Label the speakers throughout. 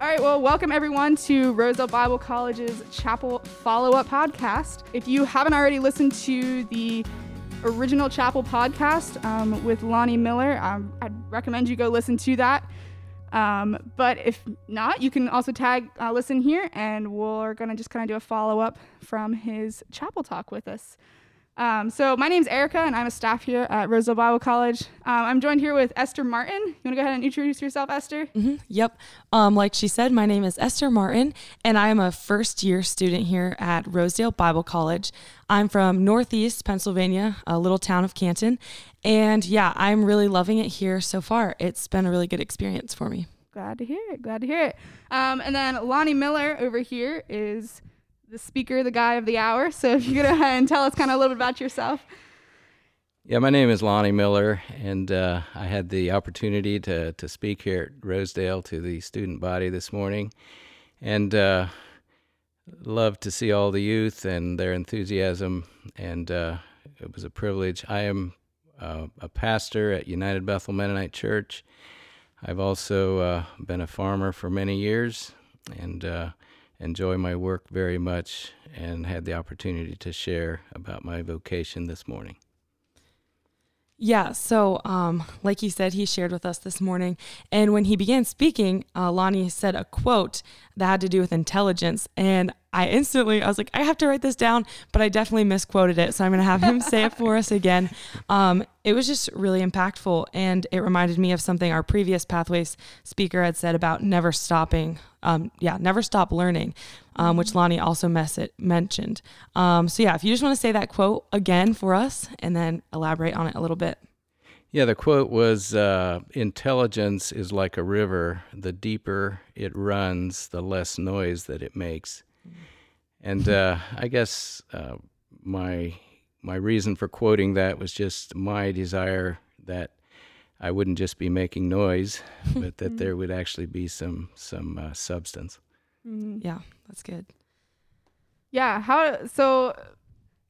Speaker 1: All right, well, welcome everyone to Rosedale Bible College's Chapel Follow Up Podcast. If you haven't already listened to the original Chapel podcast um, with Lonnie Miller, um, I'd recommend you go listen to that. Um, but if not, you can also tag uh, listen here, and we're going to just kind of do a follow up from his chapel talk with us. Um, so my name's Erica, and I'm a staff here at Rosedale Bible College. Um, I'm joined here with Esther Martin. You want to go ahead and introduce yourself, Esther?
Speaker 2: Mm-hmm. Yep. Um, like she said, my name is Esther Martin, and I am a first year student here at Rosedale Bible College. I'm from Northeast Pennsylvania, a little town of Canton, and yeah, I'm really loving it here so far. It's been a really good experience for me.
Speaker 1: Glad to hear it. Glad to hear it. Um, and then Lonnie Miller over here is the speaker, the guy of the hour. So if you go ahead and tell us kind of a little bit about yourself.
Speaker 3: Yeah, my name is Lonnie Miller, and uh, I had the opportunity to, to speak here at Rosedale to the student body this morning, and uh, love to see all the youth and their enthusiasm, and uh, it was a privilege. I am uh, a pastor at United Bethel Mennonite Church. I've also uh, been a farmer for many years, and uh, enjoy my work very much and had the opportunity to share about my vocation this morning.
Speaker 2: Yeah, so um, like he said, he shared with us this morning. And when he began speaking, uh, Lonnie said a quote that had to do with intelligence. And I instantly, I was like, I have to write this down, but I definitely misquoted it. So I'm going to have him say it for us again. Um, it was just really impactful. And it reminded me of something our previous Pathways speaker had said about never stopping. Um, yeah, never stop learning, um, which Lonnie also it, mentioned. Um, so yeah, if you just want to say that quote again for us and then elaborate on it a little bit.
Speaker 3: Yeah, the quote was uh, Intelligence is like a river. The deeper it runs, the less noise that it makes. And uh, I guess uh, my my reason for quoting that was just my desire that I wouldn't just be making noise, but that there would actually be some some uh, substance.
Speaker 2: Mm-hmm. Yeah, that's good.
Speaker 1: Yeah. How so?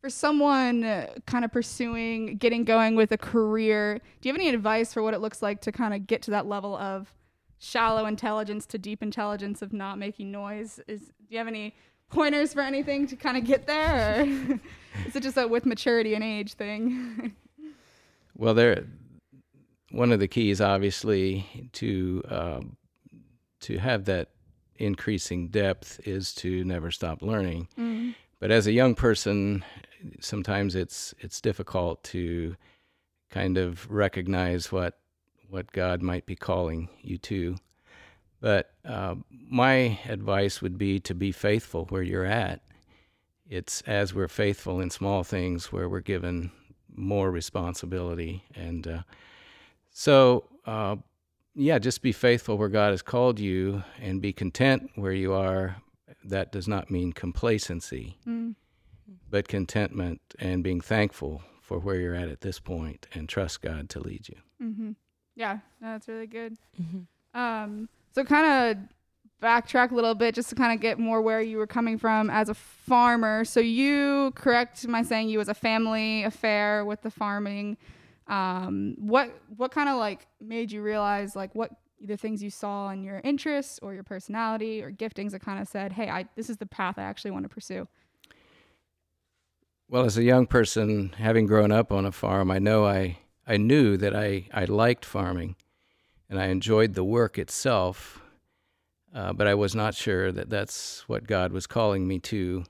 Speaker 1: For someone uh, kind of pursuing getting going with a career, do you have any advice for what it looks like to kind of get to that level of shallow intelligence to deep intelligence of not making noise? Is do you have any pointers for anything to kind of get there, or is it just a with maturity and age thing?
Speaker 3: well, there. One of the keys, obviously, to um, to have that increasing depth is to never stop learning. Mm. But as a young person, sometimes it's it's difficult to kind of recognize what what God might be calling you to. But uh, my advice would be to be faithful where you're at. It's as we're faithful in small things where we're given more responsibility. And uh, so, uh, yeah, just be faithful where God has called you and be content where you are. That does not mean complacency, mm. but contentment and being thankful for where you're at at this point and trust God to lead you.
Speaker 1: Mm-hmm. Yeah, that's really good. Mm-hmm. Um, so kind of backtrack a little bit just to kind of get more where you were coming from as a farmer. So you correct my saying you was a family affair with the farming. Um, what what kind of like made you realize like what either things you saw in your interests or your personality or giftings that kind of said, "Hey, I this is the path I actually want to pursue."
Speaker 3: Well, as a young person, having grown up on a farm, I know I I knew that I I liked farming and I enjoyed the work itself, uh, but I was not sure that that's what God was calling me to.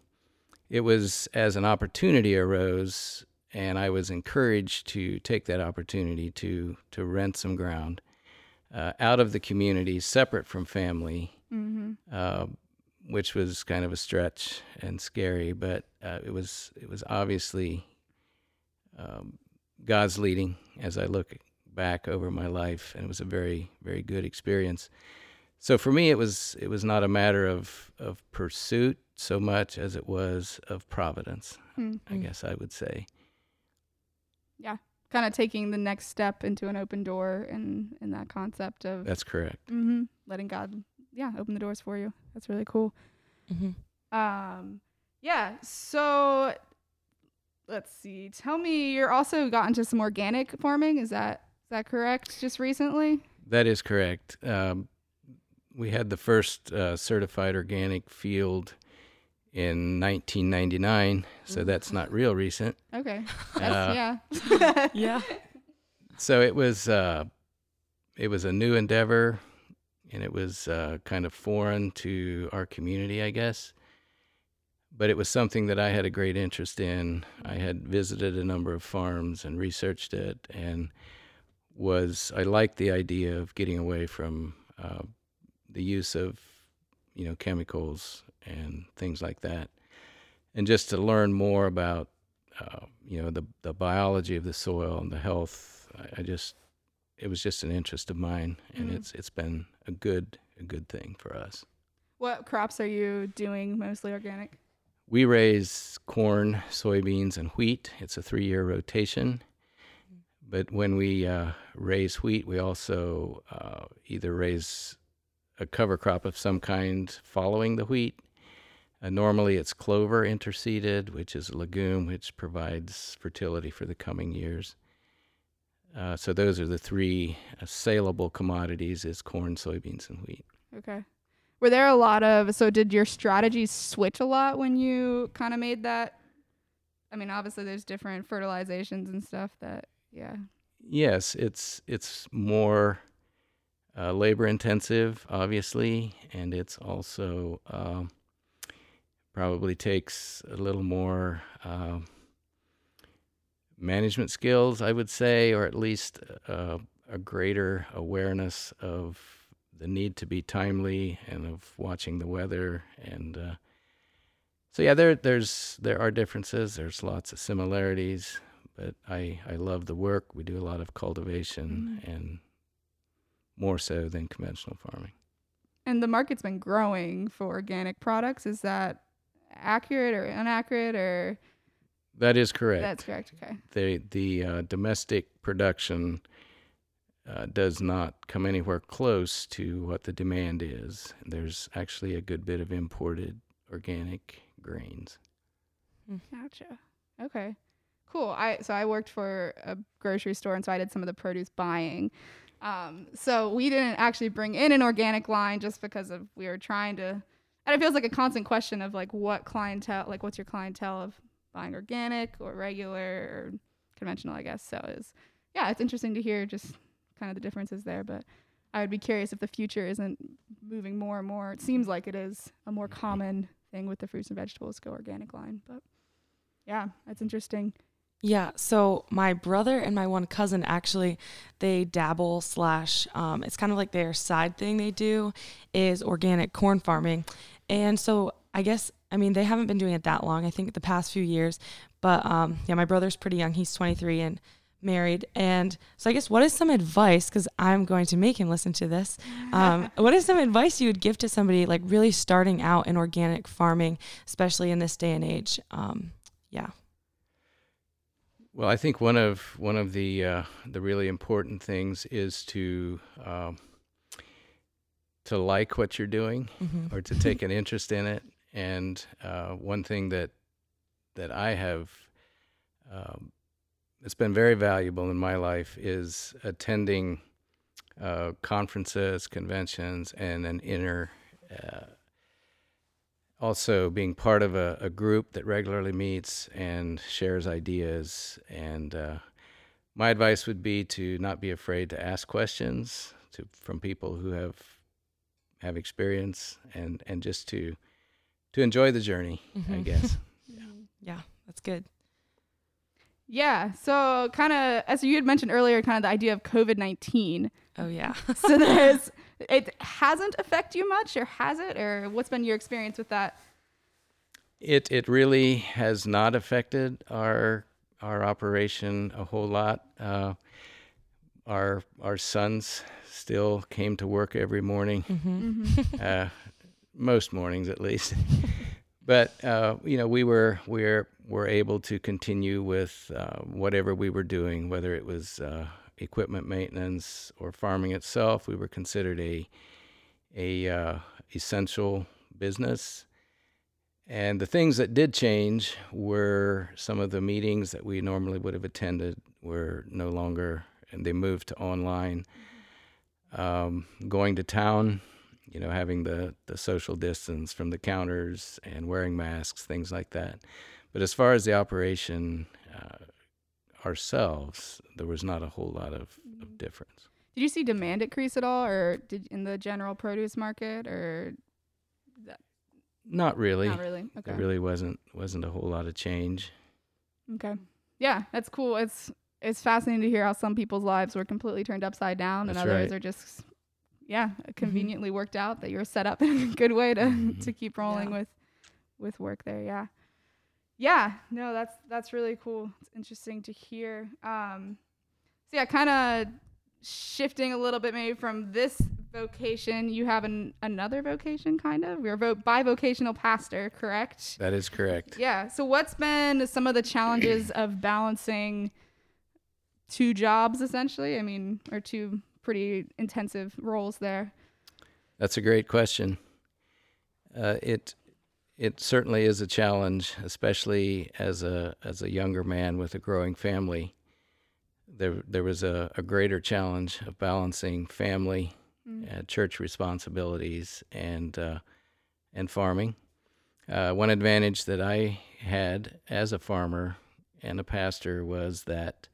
Speaker 3: It was as an opportunity arose, and I was encouraged to take that opportunity to to rent some ground uh, out of the community, separate from family, mm-hmm. uh, which was kind of a stretch and scary, but uh, it was it was obviously um, God's leading as I look back over my life, and it was a very, very good experience. So for me, it was it was not a matter of of pursuit so much as it was of providence. Mm-hmm. I guess I would say.
Speaker 1: Yeah, kind of taking the next step into an open door, and in that concept of
Speaker 3: that's correct.
Speaker 1: Mm-hmm, letting God, yeah, open the doors for you. That's really cool. Mm-hmm. Um, yeah. So let's see. Tell me, you're also got into some organic farming. Is that is that correct? Just recently?
Speaker 3: That is correct. Um, we had the first uh, certified organic field in 1999, so that's not real recent.
Speaker 1: Okay.
Speaker 3: Uh,
Speaker 1: yeah.
Speaker 2: yeah.
Speaker 3: So it was uh, it was a new endeavor, and it was uh, kind of foreign to our community, I guess. But it was something that I had a great interest in. I had visited a number of farms and researched it, and was I liked the idea of getting away from uh, the use of you know chemicals and things like that, and just to learn more about uh, you know the the biology of the soil and the health. I, I just it was just an interest of mine, and
Speaker 1: Mhm.
Speaker 3: it's it's been a good a good thing for us.
Speaker 1: what crops are you doing mostly organic?
Speaker 3: We raise corn, soybeans, and wheat. It's a three year rotation. But when we uh, raise wheat, we also uh, either raise a cover crop of some kind following the wheat. Uh, normally, it's clover interseeded, which is a legume which provides fertility for the coming years. Uh, so those are the three uh, saleable commodities: is corn, soybeans, and wheat.
Speaker 1: Okay. Were there a lot of so did your strategies switch a lot when you kind of made that? I mean, obviously there's different fertilizations and stuff that yeah.
Speaker 3: Yes, it's it's more uh, labor intensive, obviously, and it's also um, probably takes a little more um management skills, I would say, or at least uh, a greater awareness of the need to be timely and of watching the weather and. Uh, so yeah, there there's there are differences. There's lots of similarities but I, I love the work. We do a lot of cultivation and more so than conventional farming.
Speaker 1: And the market's been growing for organic products. Is that accurate or inaccurate or
Speaker 3: That is correct.
Speaker 1: that's correct? Okay.
Speaker 3: the the uh, domestic production uh, does not come anywhere close to what the demand is. There's actually a good bit of imported organic grains.
Speaker 1: Gotcha. Okay. Cool. I so I worked for a grocery store and so I did some of the produce buying. Um, so we didn't actually bring in an organic line just because of we were trying to and it feels like a constant question of like what clientele like what's your clientele of buying organic or regular or conventional, I guess. So it's yeah, it's interesting to hear just kind of the differences there, but I would be curious if the future isn't moving more and more. It seems like it is a more common thing with the fruits and vegetables go organic line, but yeah, that's interesting.
Speaker 2: Yeah. So my brother and my one cousin actually, they dabble slash, um, it's kind of like their side thing they do is organic corn farming. And so I guess, I mean, they haven't been doing it that long, I think the past few years. But um, yeah, my brother's pretty young. He's 23 and married. And so I guess what is some advice, because I'm going to make him listen to this. Um, what is some advice you would give to somebody like really starting out in organic farming, especially in this day and age? Um, yeah.
Speaker 3: Well, I think one of one of the uh, the really important things is to um, to like what you're doing
Speaker 2: Mhm.
Speaker 3: or to take an interest in it. And uh, one thing that that I have um, that's been very valuable in my life is attending uh, conferences, conventions, and an inner. Also, being part of a, a group that regularly meets and shares ideas. And uh, my advice would be to not be afraid to ask questions to from people who have have experience and and just to to enjoy the journey i
Speaker 2: Mhm.
Speaker 3: guess
Speaker 2: Yeah, that's good.
Speaker 1: Yeah. So kind of as you had mentioned earlier, kind of the idea of COVID nineteen.
Speaker 2: Oh yeah.
Speaker 1: So there's it hasn't affected you much, or has it, or what's been your experience with that?
Speaker 3: it it really has not affected our our operation a whole lot. Uh, our our sons still came to work every morning.
Speaker 2: Hmm
Speaker 3: uh, most mornings at least. but uh, you know, we were we're were able to continue with uh, whatever we were doing, whether it was uh, equipment maintenance or farming itself. We were considered a a uh, essential business. And the things that did change were some of the meetings that we normally would have attended were no longer, and they moved to online. Um, going to town you know, having the, the social distance from the counters and wearing masks, things like that. But as far as the operation uh, ourselves, there was not a whole lot of,
Speaker 1: Mm-hmm.
Speaker 3: of difference.
Speaker 1: Did you see demand increase at all, or did in the general produce market, or
Speaker 3: Not really.
Speaker 1: not really? Okay.
Speaker 3: There really wasn't wasn't a whole lot of change.
Speaker 1: Okay. Yeah, that's cool. It's it's fascinating to hear how some people's lives were completely turned upside down, and others
Speaker 3: right. Mm-hmm.
Speaker 1: are just yeah conveniently worked out that you're set up in a good way to
Speaker 3: Mhm.
Speaker 1: to keep rolling
Speaker 2: Yeah.
Speaker 1: with with work there. Yeah. Yeah. No, that's that's really cool. It's interesting to hear. Um, so yeah, kind of shifting a little bit maybe from this vocation, you have an, another vocation, kind of. You're a vo- bivocational pastor, correct?
Speaker 3: That is correct.
Speaker 1: Yeah. So, what's been some of the challenges of balancing two jobs, essentially? I mean, or two pretty intensive roles there.
Speaker 3: That's a great question. Uh, it it certainly is a challenge, especially as a as a younger man with a growing family. There there was a, a greater challenge of balancing family, uh, church responsibilities, and uh, and farming. Uh, one advantage that I had as a farmer and a pastor was that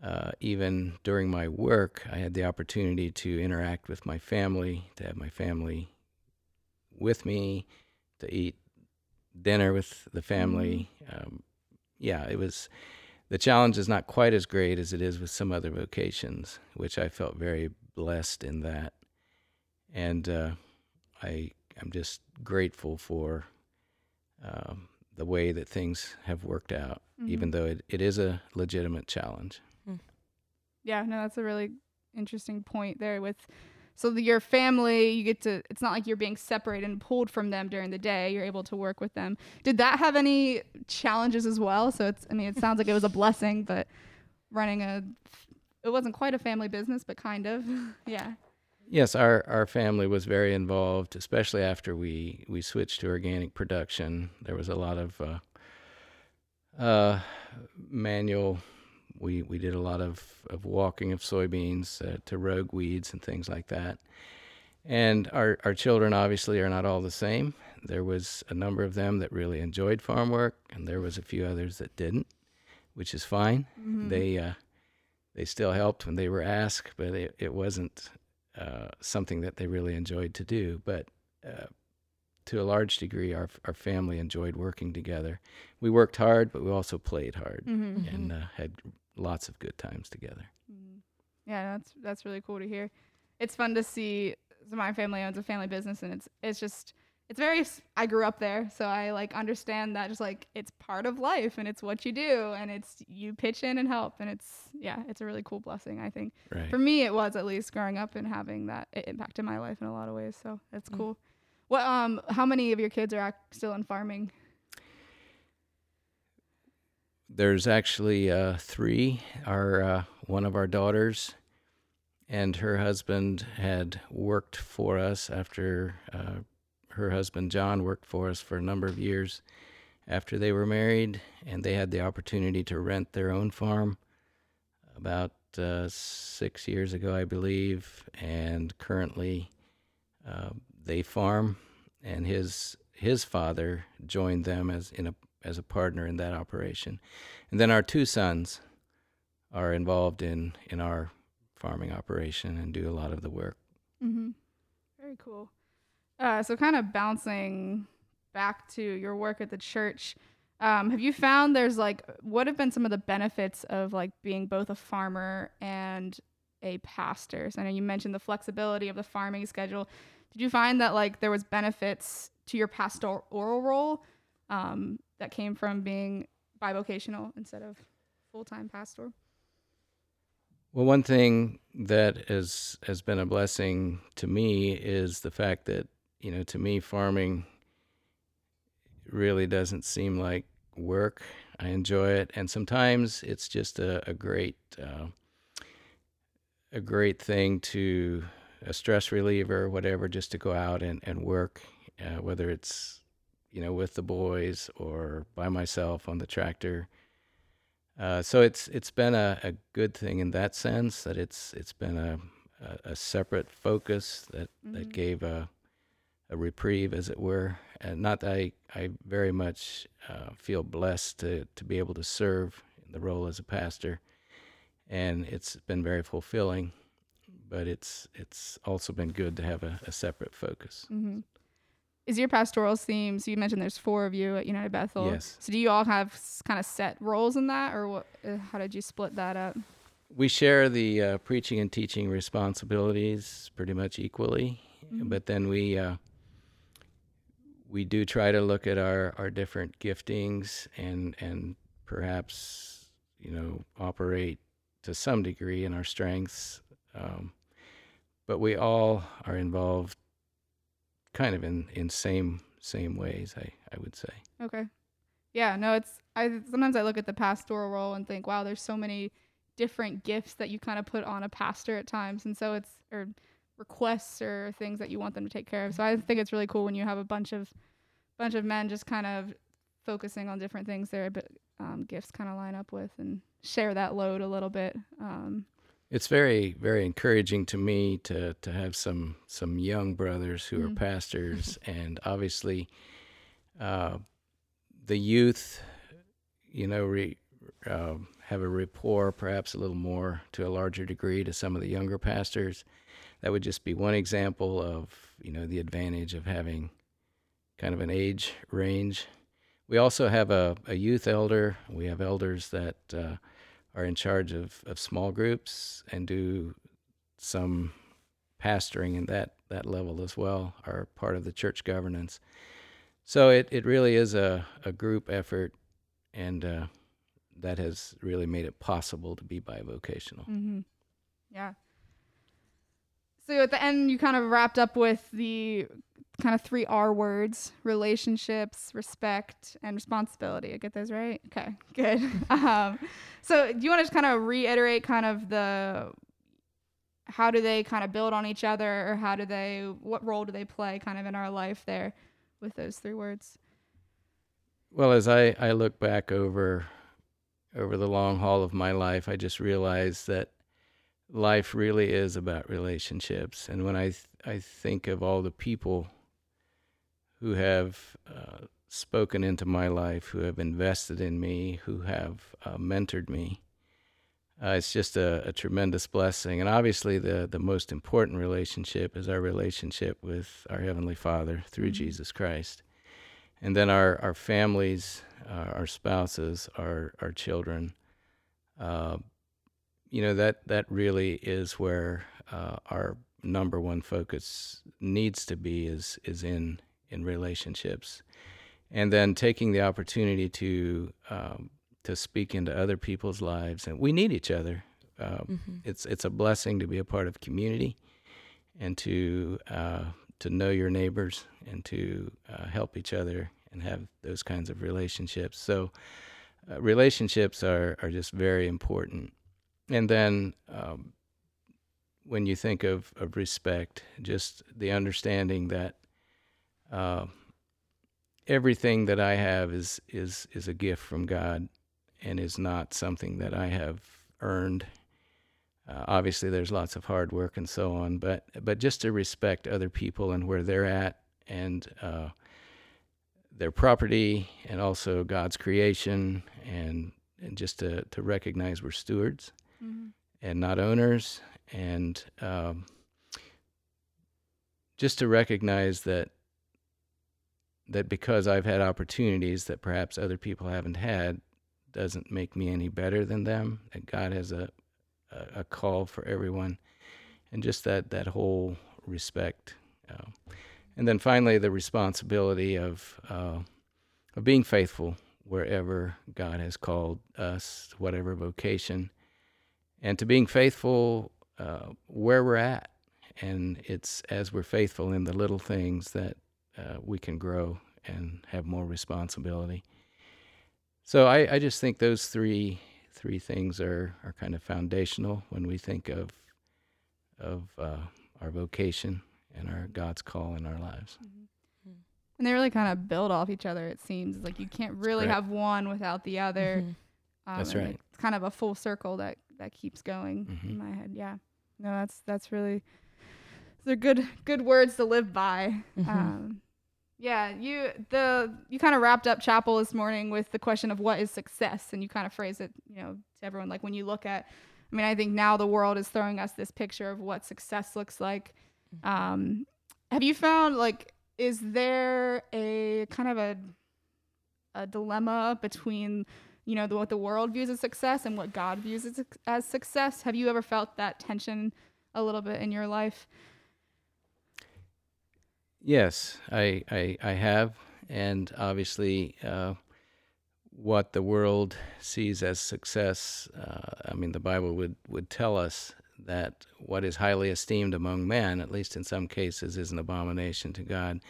Speaker 3: uh, even during my work, I had the opportunity to interact with my family, to have my family with me, to eat dinner with the family. Um, yeah, it was. The challenge is not quite as great as it is with some other vocations, which I felt very blessed in that, and uh, I I'm just grateful for um, the way that things have worked out, even though it, it is a legitimate challenge.
Speaker 1: Yeah, no, that's a really interesting point there with so the, your family, you get to it's not like you're being separated and pulled from them during the day. You're able to work with them. Did that have any challenges as well? So it's I mean, it sounds like it was a blessing, but running a it wasn't quite a family business, but kind of. yeah.
Speaker 3: Yes, our, our family was very involved, especially after we, we switched to organic production. There was a lot of uh, uh, manual. We we did a lot of, of walking of soybeans uh, to rogue weeds and things like that. And our, our children obviously are not all the same. There was a number of them that really enjoyed farm work, and there was a few others that didn't, which is fine. They uh, they still helped when they were asked, but it, it wasn't uh, something that they really enjoyed to do. But uh, to a large degree, our our family enjoyed working together. We worked hard, but we also played hard
Speaker 1: Mm-hmm.
Speaker 3: and uh, had lots of good times together.
Speaker 1: Yeah, that's that's really cool to hear. It's fun to see. So my family owns a family business, and it's it's just it's very. I grew up there, so I like understand that just like it's part of life, and it's what you do, and it's you pitch in and help, and it's yeah, it's a really cool blessing. I think
Speaker 3: Right.
Speaker 1: for me, it was at least growing up and having that it impacted my life in a lot of ways. So that's
Speaker 2: Mm.
Speaker 1: cool. What um, how many of your kids are ac- still in farming?
Speaker 3: There's actually uh, three. Our uh, one of our daughters and her husband had worked for us after uh, her husband John worked for us for a number of years after they were married, and they had the opportunity to rent their own farm about uh, six years ago, I believe, and currently uh, they farm, and his his father joined them as in a as a partner in that operation, and then our two sons are involved in in our farming operation and do a lot of the work.
Speaker 1: Mm-hmm. Very cool. Uh, so, kind of bouncing back to your work at the church, um, have you found there's like what have been some of the benefits of like being both a farmer and a pastor? So, I know you mentioned the flexibility of the farming schedule. Did you find that like there was benefits to your pastoral role um, that came from being bivocational instead of full time pastor?
Speaker 3: Well, one thing that has has been a blessing to me is the fact that you know, to me, farming really doesn't seem like work. I enjoy it, and sometimes it's just a, a great uh, a great thing to a stress reliever, whatever, just to go out and and work, uh, whether it's you know with the boys or by myself on the tractor. Uh, so it's it's been a, a good thing in that sense that it's it's been a a, a separate focus that
Speaker 1: Mhm.
Speaker 3: that gave a a reprieve, as it were. And not that I I very much uh, feel blessed to to be able to serve in the role as a pastor, and it's been very fulfilling. But it's it's also been good to have a, a separate focus.
Speaker 1: hmm Is your pastoral theme? So you mentioned there's four of you at United Bethel.
Speaker 3: Yes.
Speaker 1: So do you all have kind of set roles in that, or what? Uh, how did you split that up?
Speaker 3: We share the uh, preaching and teaching responsibilities pretty much equally,
Speaker 1: Mhm.
Speaker 3: but then we uh, we do try to look at our, our different giftings and and perhaps you know operate to some degree in our strengths, um, but we all are involved kind of in, in same same ways. I, I would say.
Speaker 1: Okay. Yeah, no, it's I sometimes I look at the pastoral role and think, wow, there's so many different gifts that you kind of put on a pastor at times, and so it's or requests or things that you want them to take care of. So I think it's really cool when you have a bunch of bunch of men just kind of focusing on different things their um, gifts kind of line up with and share that load a little bit. Um,
Speaker 3: It's very, very encouraging to me to to have some some young brothers who
Speaker 1: Mhm.
Speaker 3: are pastors, and obviously, uh, the youth, you know, re, uh, have a rapport, perhaps a little more to a larger degree to some of the younger pastors. That would just be one example of you know the advantage of having kind of an age range. We also have a, a youth elder. We have elders that. Uh, are in charge of, of small groups and do some pastoring in that, that level as well, are part of the church governance. So it, it really is a, a group effort, and uh, that has really made it possible to be bivocational.
Speaker 1: Mm-hmm. Yeah. So at the end, you kind of wrapped up with the kind of three R words relationships, respect, and responsibility. I get those right? Okay, good. um, so do you want to just kind of reiterate kind of the how do they kind of build on each other or how do they what role do they play kind of in our life there with those three words?
Speaker 3: Well, as I, I look back over over the long haul of my life, I just realized that life really is about relationships. And when I th- I think of all the people who have uh, spoken into my life, who have invested in me, who have uh, mentored me, uh, it's just a, a tremendous blessing. And obviously, the the most important relationship is our relationship with our heavenly Father through
Speaker 1: Mhm.
Speaker 3: Jesus Christ and then our our families, uh, our spouses, our our children. You know that that really is where uh, our number one focus needs to be is is in in relationships, and then taking the opportunity to um, to speak into other people's lives, and we need each other. Uh,
Speaker 2: Mm-hmm.
Speaker 3: it's it's a blessing to be a part of community, and to uh, to know your neighbors and to uh, help each other and have those kinds of relationships. So, uh, relationships are, are just very important. And then, um, when you think of, of respect, just the understanding that uh, everything that I have is, is, is a gift from God and is not something that I have earned. Uh, obviously, there's lots of hard work and so on, but but just to respect other people and where they're at, and uh, their property, and also God's creation, and and just to to recognize we're stewards
Speaker 1: Mm-hmm.
Speaker 3: and not owners, and um, just to recognize that that because I've had opportunities that perhaps other people haven't had, doesn't make me any better than them. That God has a a, a call for everyone, and just that that whole respect, uh, and then finally the responsibility of uh, of being faithful wherever God has called us, whatever vocation, and to being faithful uh, where we're at. And it's as we're faithful in the little things that uh, we can grow and have more responsibility. So I, I just think those three three things are, are kind of foundational when we think of of uh, our vocation and our God's call in our lives.
Speaker 1: And they really kind of build off each other. It seems like you can't really have one without the other.
Speaker 2: Mhm.
Speaker 1: Um,
Speaker 3: That's right.
Speaker 1: It's kind of a full circle that that keeps going
Speaker 3: Mhm.
Speaker 1: in my head. Yeah. No, that's that's really they're good good words to live by.
Speaker 2: Mhm.
Speaker 1: Um, yeah, you the you kind of wrapped up chapel this morning with the question of what is success, and you kind of phrase it, you know, to everyone like when you look at. I mean, I think now the world is throwing us this picture of what success looks like. Um, have you found like is there a kind of a a dilemma between you know the, what the world views as success and what God views as, as success? Have you ever felt that tension a little bit in your life?
Speaker 3: Yes, I, I, I have. And obviously, uh, what the world sees as success, uh, I mean, the Bible would, would tell us that what is highly esteemed among men, at least in some cases, is an abomination to God.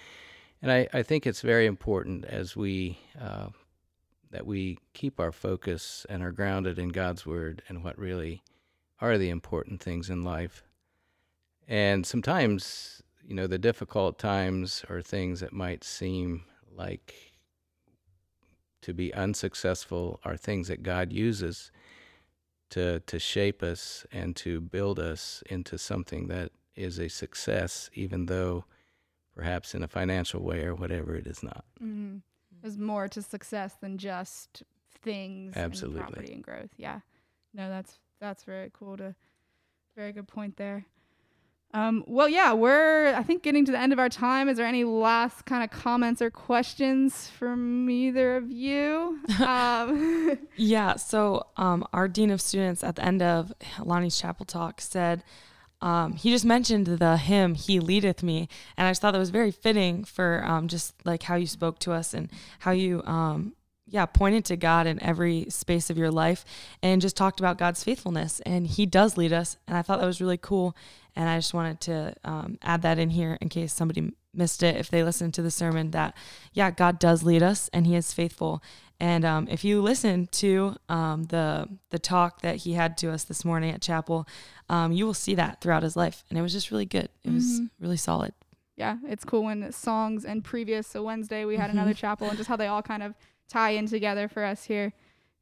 Speaker 3: And I, I think it's very important as we uh, that we keep our focus and are grounded in God's word and what really are the important things in life. And sometimes, you know, the difficult times are things that might seem like to be unsuccessful are things that God uses to to shape us and to build us into something that is a success, even though perhaps in a financial way or whatever it is not.
Speaker 1: Mm-hmm. There's more to success than just things
Speaker 3: Absolutely.
Speaker 1: and property and growth. Yeah. No, that's that's very cool to very good point there. Um, well, yeah, we're I think getting to the end of our time. Is there any last kind of comments or questions from either of you? um,
Speaker 2: Yeah. So, um, our dean of students at the end of Lonnie's chapel talk said, um, he just mentioned the hymn "He leadeth me," and I just thought that was very fitting for um, just like how you spoke to us and how you, um, yeah, pointed to God in every space of your life, and just talked about God's faithfulness, and He does lead us, and I thought that was really cool, and I just wanted to um, add that in here in case somebody missed it if they listened to the sermon that yeah god does lead us and he is faithful and um, if you listen to um, the the talk that he had to us this morning at chapel um, you will see that throughout his life and it was just really good it was
Speaker 1: Mhm.
Speaker 2: really solid
Speaker 1: yeah, it's cool when songs and previous. So Wednesday we had
Speaker 2: Mhm.
Speaker 1: another chapel and just how they all kind of tie in together for us here.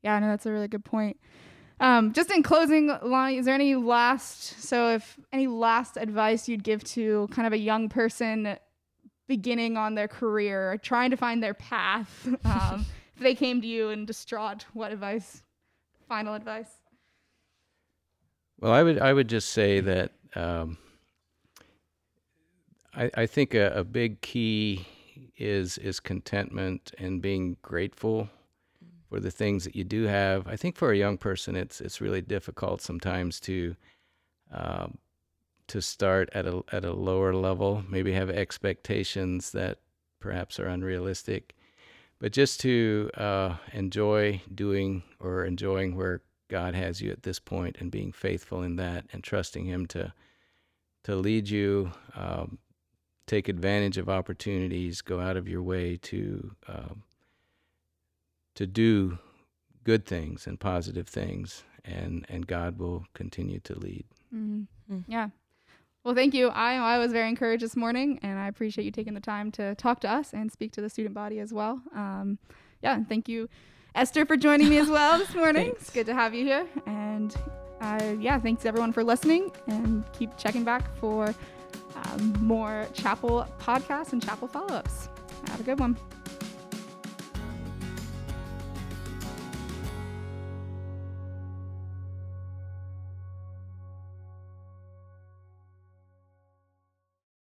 Speaker 1: Yeah, I know that's a really good point. Um, just in closing, Lonnie, is there any last so if any last advice you'd give to kind of a young person beginning on their career, or trying to find their path? If they came to you and distraught, what advice? Final advice.
Speaker 3: Well, I would I would just say that um, I, I think a, a big key is is contentment and being grateful for the things that you do have. I think for a young person, it's it's really difficult sometimes to um, to start at a at a lower level, maybe have expectations that perhaps are unrealistic, but just to uh, enjoy doing or enjoying where God has you at this point and being faithful in that and trusting Him to to lead you, um, take advantage of opportunities, go out of your way to um, to do good things and positive things, and and God will continue to lead.
Speaker 1: Mm-hmm.
Speaker 2: Mm.
Speaker 1: Yeah. Well, thank you. I I was very encouraged this morning, and I appreciate you taking the time to talk to us and speak to the student body as well. Um, yeah, and thank you, Esther, for joining me as well this morning.
Speaker 2: Thanks.
Speaker 1: It's good to have you here, and uh, yeah, thanks everyone for listening, and keep checking back for um, more chapel podcasts and chapel follow ups. Have a good one.